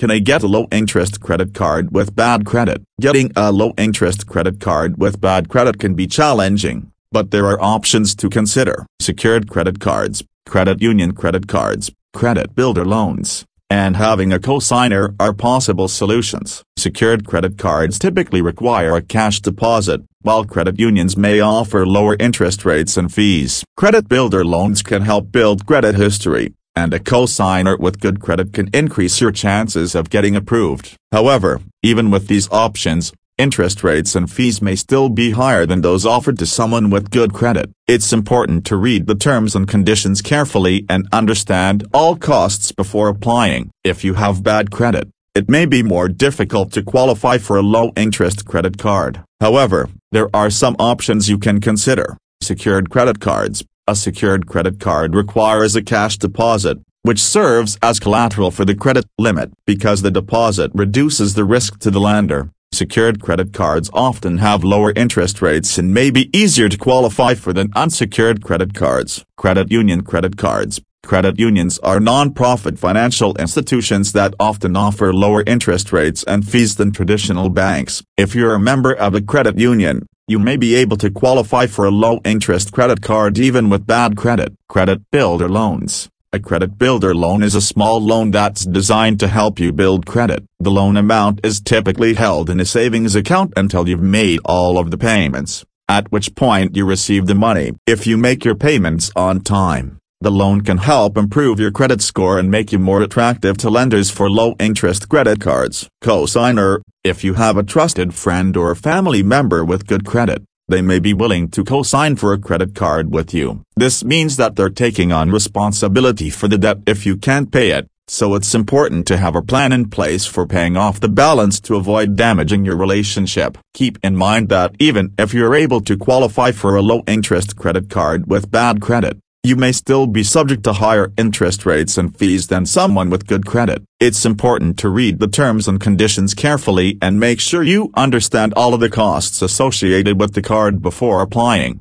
Can I get a low-interest credit card with bad credit? Getting a low-interest credit card with bad credit can be challenging, but there are options to consider. Secured credit cards, credit union credit cards, credit builder loans, and having a cosigner are possible solutions. Secured credit cards typically require a cash deposit, while credit unions may offer lower interest rates and fees. Credit builder loans can help build credit history, and a cosigner with good credit can increase your chances of getting approved. However, even with these options, interest rates and fees may still be higher than those offered to someone with good credit. It's important to read the terms and conditions carefully and understand all costs before applying. If you have bad credit, it may be more difficult to qualify for a low-interest credit card. However, there are some options you can consider. Secured credit cards. A secured credit card requires a cash deposit, which serves as collateral for the credit limit because the deposit reduces the risk to the lender. Secured credit cards often have lower interest rates and may be easier to qualify for than unsecured credit cards. Credit union credit cards. Credit unions are non-profit financial institutions that often offer lower interest rates and fees than traditional banks. If you're a member of a credit union, you may be able to qualify for a low-interest credit card even with bad credit. Credit builder loans. A credit builder loan is a small loan that's designed to help you build credit. The loan amount is typically held in a savings account until you've made all of the payments, at which point you receive the money. If you make your payments on time, the loan can help improve your credit score and make you more attractive to lenders for low-interest credit cards. Cosigner, if you have a trusted friend or family member with good credit, they may be willing to co-sign for a credit card with you. This means that they're taking on responsibility for the debt if you can't pay it, so it's important to have a plan in place for paying off the balance to avoid damaging your relationship. Keep in mind that even if you're able to qualify for a low-interest credit card with bad credit, you may still be subject to higher interest rates and fees than someone with good credit. It's important to read the terms and conditions carefully and make sure you understand all of the costs associated with the card before applying.